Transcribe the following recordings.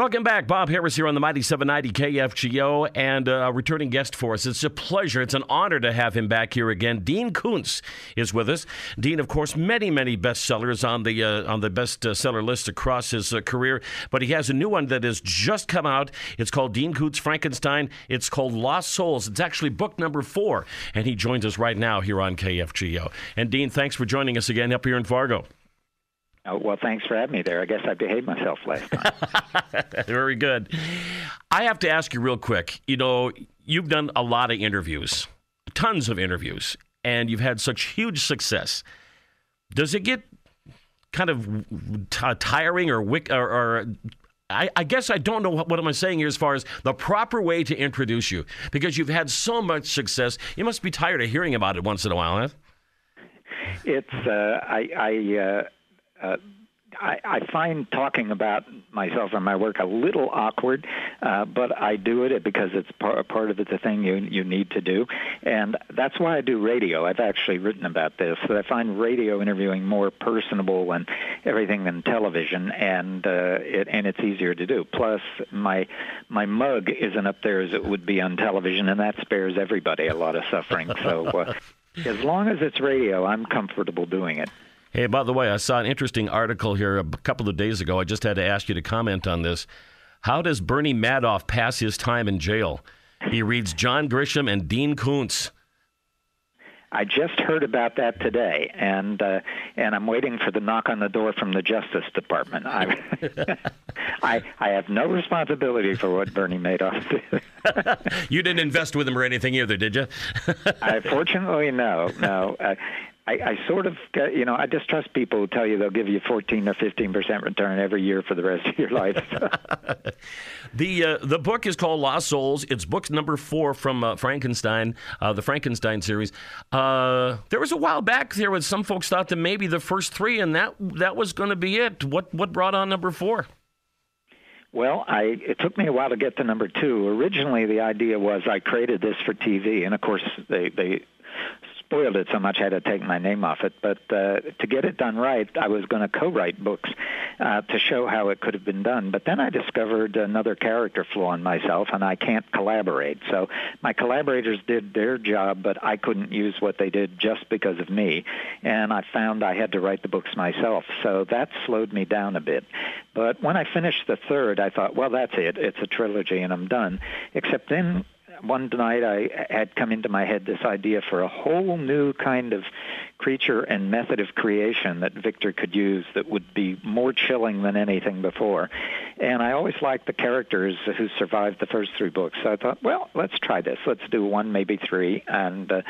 Welcome back. Bob Harris here on the Mighty 790 KFGO and uh, a returning guest for us. It's a pleasure. It's an honor to have him back here again. Dean Koontz is with us. Dean, of course, many, many bestsellers on the uh, on the bestseller list across his uh, career, but he has a new one that has just come out. It's called Dean Koontz Frankenstein. It's called Lost Souls. It's actually book number four, and he joins us right now here on KFGO. And Dean, thanks for joining us again up here in Fargo. Oh, well, thanks for having me there. I guess I behaved myself last time. Very good. I have to ask you real quick. You know, you've done a lot of interviews, tons of interviews, and you've had such huge success. Does it get kind of t- tiring or, wick, or, or I, I, guess I don't know what, what am I saying here as far as the proper way to introduce you because you've had so much success. You must be tired of hearing about it once in a while, huh? It's uh, I, I uh, uh, I, I find talking about myself and my work a little awkward, uh, but I do it because it's part, part of the thing you you need to do, and that's why I do radio. I've actually written about this that I find radio interviewing more personable and everything than television, and uh, it and it's easier to do. Plus, my my mug isn't up there as it would be on television, and that spares everybody a lot of suffering. So, uh, as long as it's radio, I'm comfortable doing it. Hey, by the way, I saw an interesting article here a couple of days ago. I just had to ask you to comment on this. How does Bernie Madoff pass his time in jail? He reads John Grisham and Dean Koontz. I just heard about that today, and uh, and I'm waiting for the knock on the door from the Justice Department. I I, I have no responsibility for what Bernie Madoff did. you didn't invest with him or anything either, did you? I fortunately no, no. Uh, I, I sort of, you know, I distrust people who tell you they'll give you 14 or 15 percent return every year for the rest of your life. the uh, the book is called Lost Souls. It's book number four from uh, Frankenstein, uh, the Frankenstein series. Uh, there was a while back there when some folks thought that maybe the first three and that that was going to be it. What what brought on number four? Well, I it took me a while to get to number two. Originally, the idea was I created this for TV, and of course, they they spoiled it so much I had to take my name off it. But uh, to get it done right, I was going to co-write books uh, to show how it could have been done. But then I discovered another character flaw in myself, and I can't collaborate. So my collaborators did their job, but I couldn't use what they did just because of me. And I found I had to write the books myself. So that slowed me down a bit. But when I finished the third, I thought, well, that's it. It's a trilogy, and I'm done. Except then one night I had come into my head this idea for a whole new kind of creature and method of creation that Victor could use that would be more chilling than anything before. And I always liked the characters who survived the first three books. So I thought, well, let's try this. Let's do one, maybe three, and uh,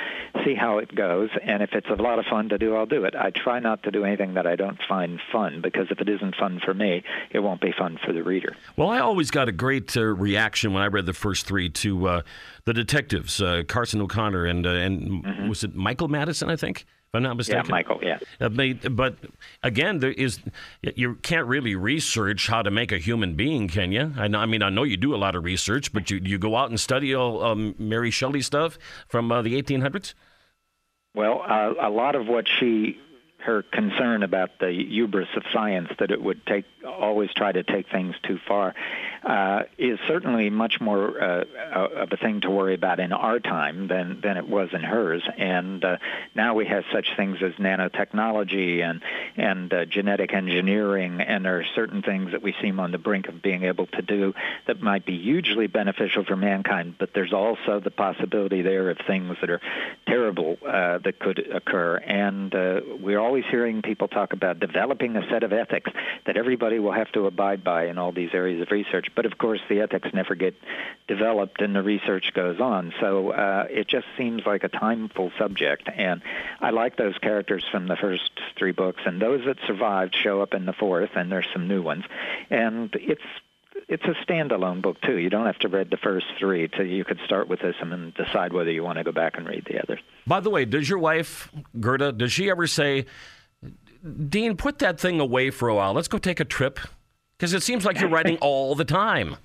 see how it goes. And if it's a lot of fun to do, I'll do it. I try not to do anything that I don't find fun because if it isn't fun for me, it won't be fun for the reader. Well, I always got a great uh, reaction when I read the first three to uh, the detectives, uh, Carson O'Connor and uh, and mm-hmm. was it Michael Maddison? I think if I'm not mistaken. Yeah, Michael. Yeah. Uh, but again, there is you can't really research how to make a human being, can you? I, know, I mean, I know you do a lot of research, but you you go out and study all um, Mary Shelley stuff from uh, the 1800s. Well, uh, a lot of what she her concern about the hubris of science that it would take always try to take things too far uh, is certainly much more uh, of a thing to worry about in our time than than it was in hers. And uh, now we have such things as nanotechnology and and uh, genetic engineering, and there are certain things that we seem on the brink of being able to do that might be hugely beneficial for mankind. But there's also the possibility there of things that are terrible uh, that could occur, and uh, we're always hearing people talk about developing a set of ethics that everybody will have to abide by in all these areas of research. But of course, the ethics never get developed and the research goes on. So uh, it just seems like a timeful subject. And I like those characters from the first three books, and those that survived show up in the fourth, and there's some new ones. And it's it's a standalone book too. You don't have to read the first three. So you could start with this and then decide whether you want to go back and read the others. By the way, does your wife Gerda? Does she ever say, "Dean, put that thing away for a while. Let's go take a trip"? Because it seems like you're writing all the time.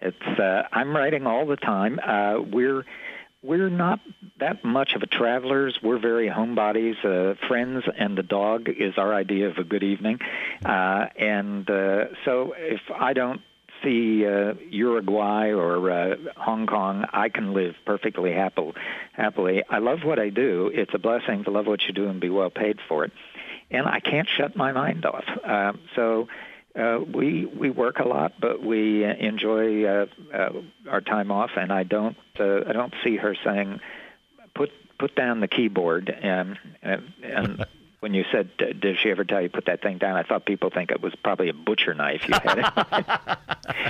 It's uh, I'm writing all the time. Uh, we're we're not that much of a travelers. We're very homebodies. Uh, friends and the dog is our idea of a good evening. Uh, and uh, so if I don't see uh, Uruguay or uh, Hong Kong, I can live perfectly happy, happily. I love what I do. It's a blessing to love what you do and be well paid for it. And I can't shut my mind off. Uh, so uh, we we work a lot, but we enjoy uh, uh, our time off. And I don't uh, I don't see her saying, "Put put down the keyboard." And and, and when you said, "Did she ever tell you put that thing down?" I thought people think it was probably a butcher knife you had. It.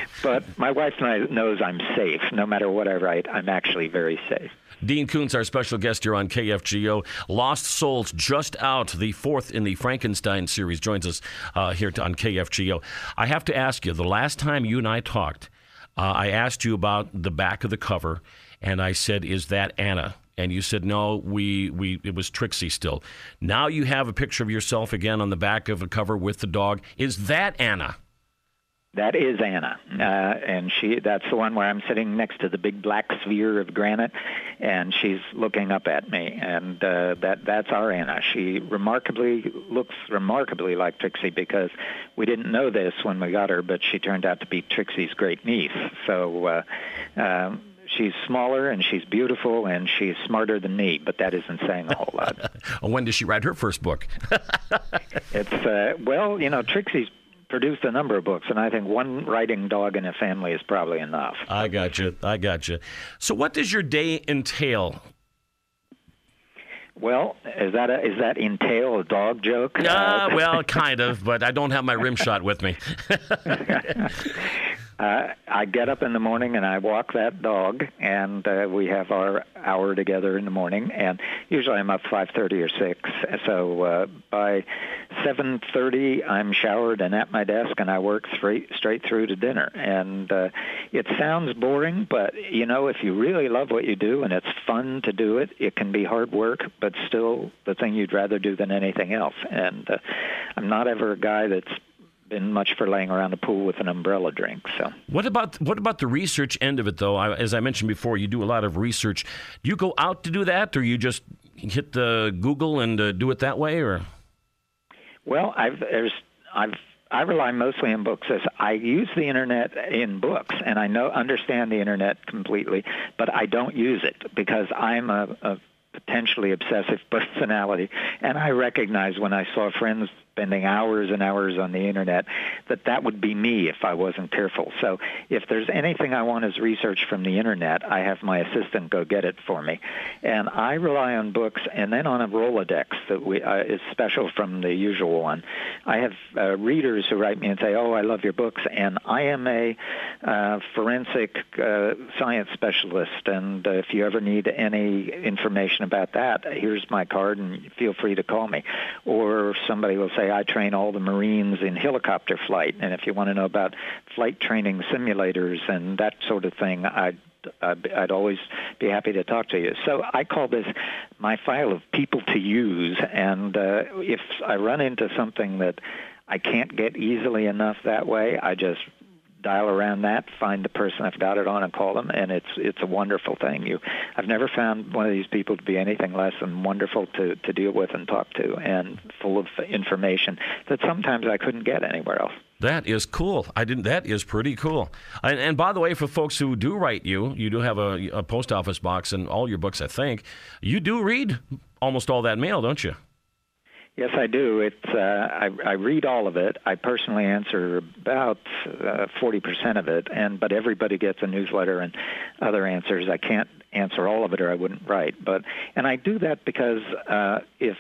but my wife knows I'm safe. No matter what I write, I'm actually very safe. Dean Koontz, our special guest here on KFGO. Lost Souls, just out, the fourth in the Frankenstein series, joins us uh, here on KFGO. I have to ask you, the last time you and I talked, uh, I asked you about the back of the cover, and I said, "Is that Anna?" And you said no we, we it was trixie still now you have a picture of yourself again on the back of a cover with the dog is that anna that is Anna, uh, and she—that's the one where I'm sitting next to the big black sphere of granite, and she's looking up at me, and uh, that—that's our Anna. She remarkably looks remarkably like Trixie because we didn't know this when we got her, but she turned out to be Trixie's great niece. So. Uh, um, she's smaller and she's beautiful and she's smarter than me, but that isn't saying a whole lot. when did she write her first book? it's uh, well, you know, Trixie's produced a number of books, and I think one writing dog in a family is probably enough. I got you. I got you. So, what does your day entail? Well, is that a, is that entail a dog joke? Uh, well, kind of, but I don't have my rim shot with me. Uh, I get up in the morning and I walk that dog, and uh, we have our hour together in the morning. And usually I'm up 5:30 or 6. So uh, by 7:30, I'm showered and at my desk, and I work straight straight through to dinner. And uh, it sounds boring, but you know, if you really love what you do and it's fun to do it, it can be hard work, but still the thing you'd rather do than anything else. And uh, I'm not ever a guy that's been much for laying around a pool with an umbrella drink. So, what about what about the research end of it, though? I, as I mentioned before, you do a lot of research. Do you go out to do that, or you just hit the Google and uh, do it that way, or? Well, I've there's I've I rely mostly on books. As I use the internet in books, and I know understand the internet completely, but I don't use it because I'm a, a potentially obsessive personality, and I recognize when I saw friends spending hours and hours on the internet, that that would be me if I wasn't careful. So if there's anything I want as research from the internet, I have my assistant go get it for me. And I rely on books and then on a Rolodex that we, uh, is special from the usual one. I have uh, readers who write me and say, oh, I love your books, and I am a uh, forensic uh, science specialist, and uh, if you ever need any information about that, here's my card, and feel free to call me. Or somebody will say, I train all the Marines in helicopter flight, and if you want to know about flight training simulators and that sort of thing, I'd I'd always be happy to talk to you. So I call this my file of people to use, and uh, if I run into something that I can't get easily enough that way, I just dial around that, find the person I've got it on, and call them, and it's it's a wonderful thing. You, I've never found one of these people to be anything less than wonderful to to deal with and talk to, and full of information that sometimes I couldn't get anywhere else. That is cool. I didn't. That is pretty cool. And, and, by the way, for folks who do write you, you do have a, a post office box and all your books. I think you do read almost all that mail, don't you? Yes, I do. It's uh, I, I read all of it. I personally answer about uh, forty uh, percent of it, and but everybody gets a newsletter and other answers. I can't answer all of it, or I wouldn't write. But and I do that because uh, if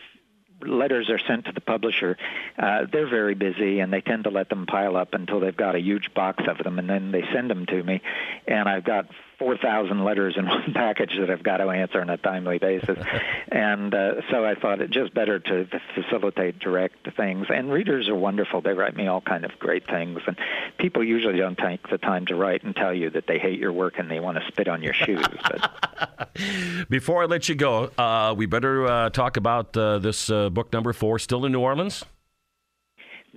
letters are sent to the publisher, uh, they're very busy and they tend to let them pile up until they've got a huge box of them, and then they send them to me, and I've got 4,000 letters in one package that I've got to answer on a timely basis. and uh, so I thought it just better to facilitate direct things. And readers are wonderful. They write me all kind of great things. And people usually don't take the time to write and tell you that they hate your work and they want to spit on your shoes. But Before I let you go, uh, we better uh, talk about uh, this uh, book number four, Still in New Orleans?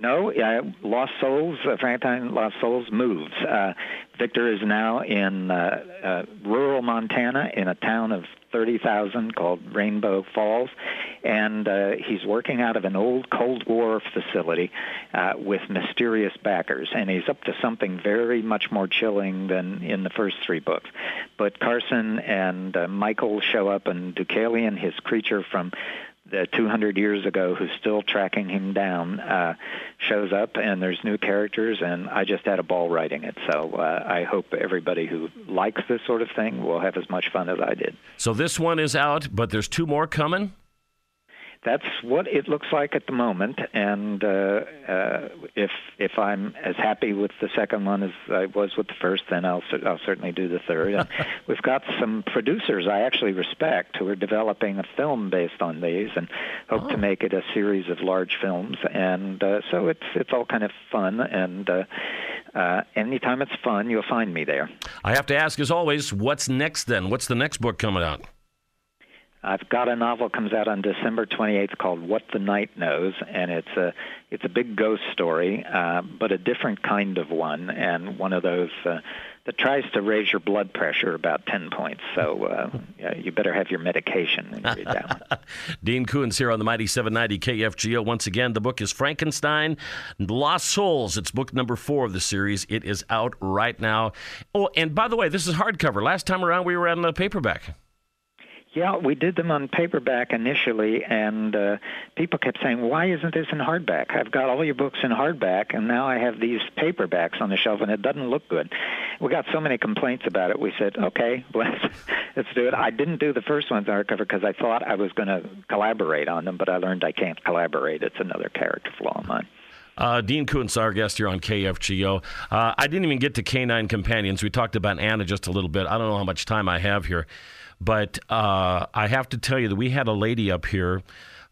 No, uh, Lost Souls, uh, Frankenstein Lost Souls moves. Uh, Victor is now in uh, uh, rural Montana in a town of 30,000 called Rainbow Falls, and uh, he's working out of an old Cold War facility uh, with mysterious backers, and he's up to something very much more chilling than in the first three books. But Carson and uh, Michael show up, and Deucalion, his creature from the 200 years ago who's still tracking him down uh, shows up and there's new characters and I just had a ball writing it so uh, I hope everybody who likes this sort of thing will have as much fun as I did. So this one is out but there's two more coming? That's what it looks like at the moment. And uh, uh, if if I'm as happy with the second one as I was with the first, then I'll I'll certainly do the third. And we've got some producers I actually respect who are developing a film based on these, and hope oh. to make it a series of large films. And uh, so it's it's all kind of fun and. Uh, uh, anytime it's fun, you'll find me there. I have to ask, as always, what's next then? What's the next book coming out? I've got a novel comes out on December 28th called What the Night Knows, and it's a it's a big ghost story, uh, but a different kind of one, and one of those uh, that tries to raise your blood pressure about 10 points. So uh, yeah, you better have your medication when you read that one. Dean Koontz here on the Mighty 790 KFGO. Once again, the book is Frankenstein Lost Souls. It's book number four of the series. It is out right now. Oh, and by the way, this is hardcover. Last time around, we were on the paperback. Yeah, we did them on paperback initially, and uh, people kept saying, "Why isn't this in hardback? I've got all your books in hardback, and now I have these paperbacks on the shelf, and it doesn't look good." We got so many complaints about it. We said, "Okay, let's let's do it." I didn't do the first ones hardcover because I thought I was going to collaborate on them, but I learned I can't collaborate. It's another character flaw of mine. Uh, Dean Koontz, our guest here on KFGO. Uh, I didn't even get to Canine Companions. We talked about Anna just a little bit. I don't know how much time I have here. But uh, I have to tell you that we had a lady up here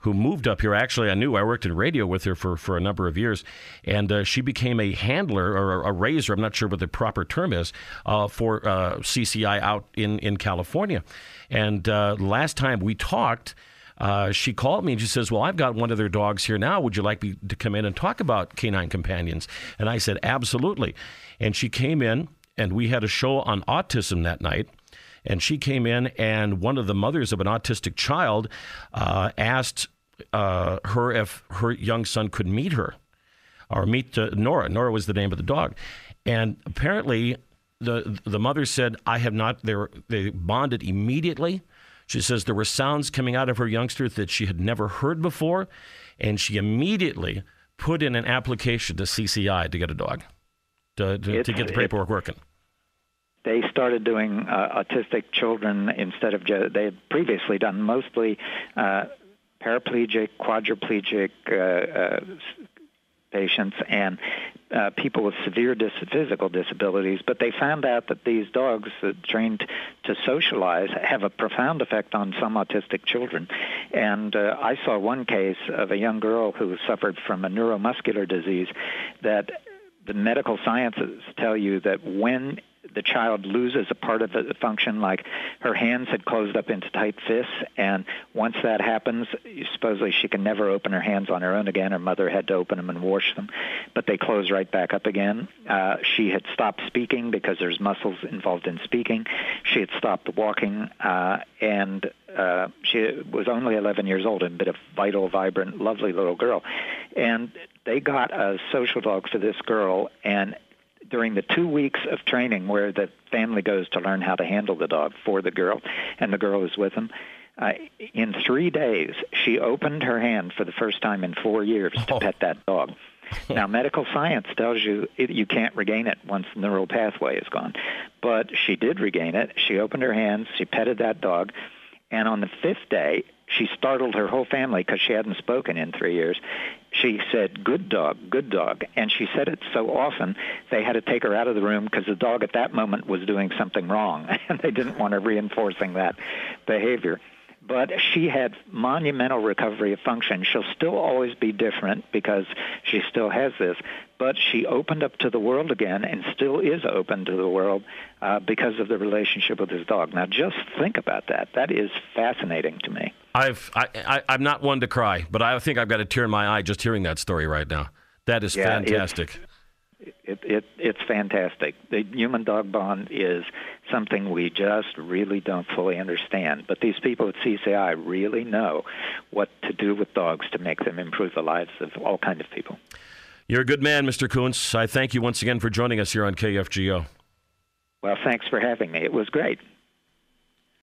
who moved up here. Actually, I knew I worked in radio with her for, for a number of years, and uh, she became a handler or a raiser. I'm not sure what the proper term is uh, for uh, CCI out in in California. And uh, last time we talked. Uh, she called me and she says, Well, I've got one of their dogs here now. Would you like me to come in and talk about canine companions? And I said, Absolutely. And she came in, and we had a show on autism that night. And she came in, and one of the mothers of an autistic child uh, asked uh, her if her young son could meet her or meet uh, Nora. Nora was the name of the dog. And apparently, the the mother said, "I have not." They they bonded immediately. She says there were sounds coming out of her youngster that she had never heard before, and she immediately put in an application to CCI to get a dog to, to, to get the paperwork working. They started doing uh, autistic children instead of just, they had previously done mostly uh, paraplegic, quadriplegic uh, uh, patients and uh, people with severe dis- physical disabilities, but they found out that these dogs uh, trained to socialize have a profound effect on some autistic children. And uh, I saw one case of a young girl who suffered from a neuromuscular disease that the medical sciences tell you that when the child loses a part of the function, like her hands had closed up into tight fists, and once that happens, supposedly she can never open her hands on her own again. Her mother had to open them and wash them, but they close right back up again. Uh, she had stopped speaking because there's muscles involved in speaking. She had stopped walking, uh, and uh, she was only 11 years old and been a vital, vibrant, lovely little girl. And they got a social dog for this girl, and during the two weeks of training where the family goes to learn how to handle the dog for the girl, and the girl is with them. Uh, in three days, she opened her hand for the first time in four years to oh. pet that dog. now, medical science tells you it, you can't regain it once the neural pathway is gone. But she did regain it. She opened her hands, she petted that dog, and on the fifth day, she startled her whole family because she hadn't spoken in three years. She said, good dog, good dog. And she said it so often, they had to take her out of the room because the dog at that moment was doing something wrong. And they didn't want her reinforcing that behavior but she had monumental recovery of function. She'll still always be different because she still has this, but she opened up to the world again and still is open to the world uh, because of the relationship with this dog. Now, just think about that. That is fascinating to me. I've I, I, am not one to cry, but I think I've got a tear in my eye just hearing that story right now. That is Yeah, fantastic. It, it, it's fantastic. The human dog bond is something we just really don't fully understand. But these people at CCI really know what to do with dogs to make them improve the lives of all kinds of people. You're a good man, Mr. Koontz. I thank you once again for joining us here on KFGO. Well, thanks for having me. It was great.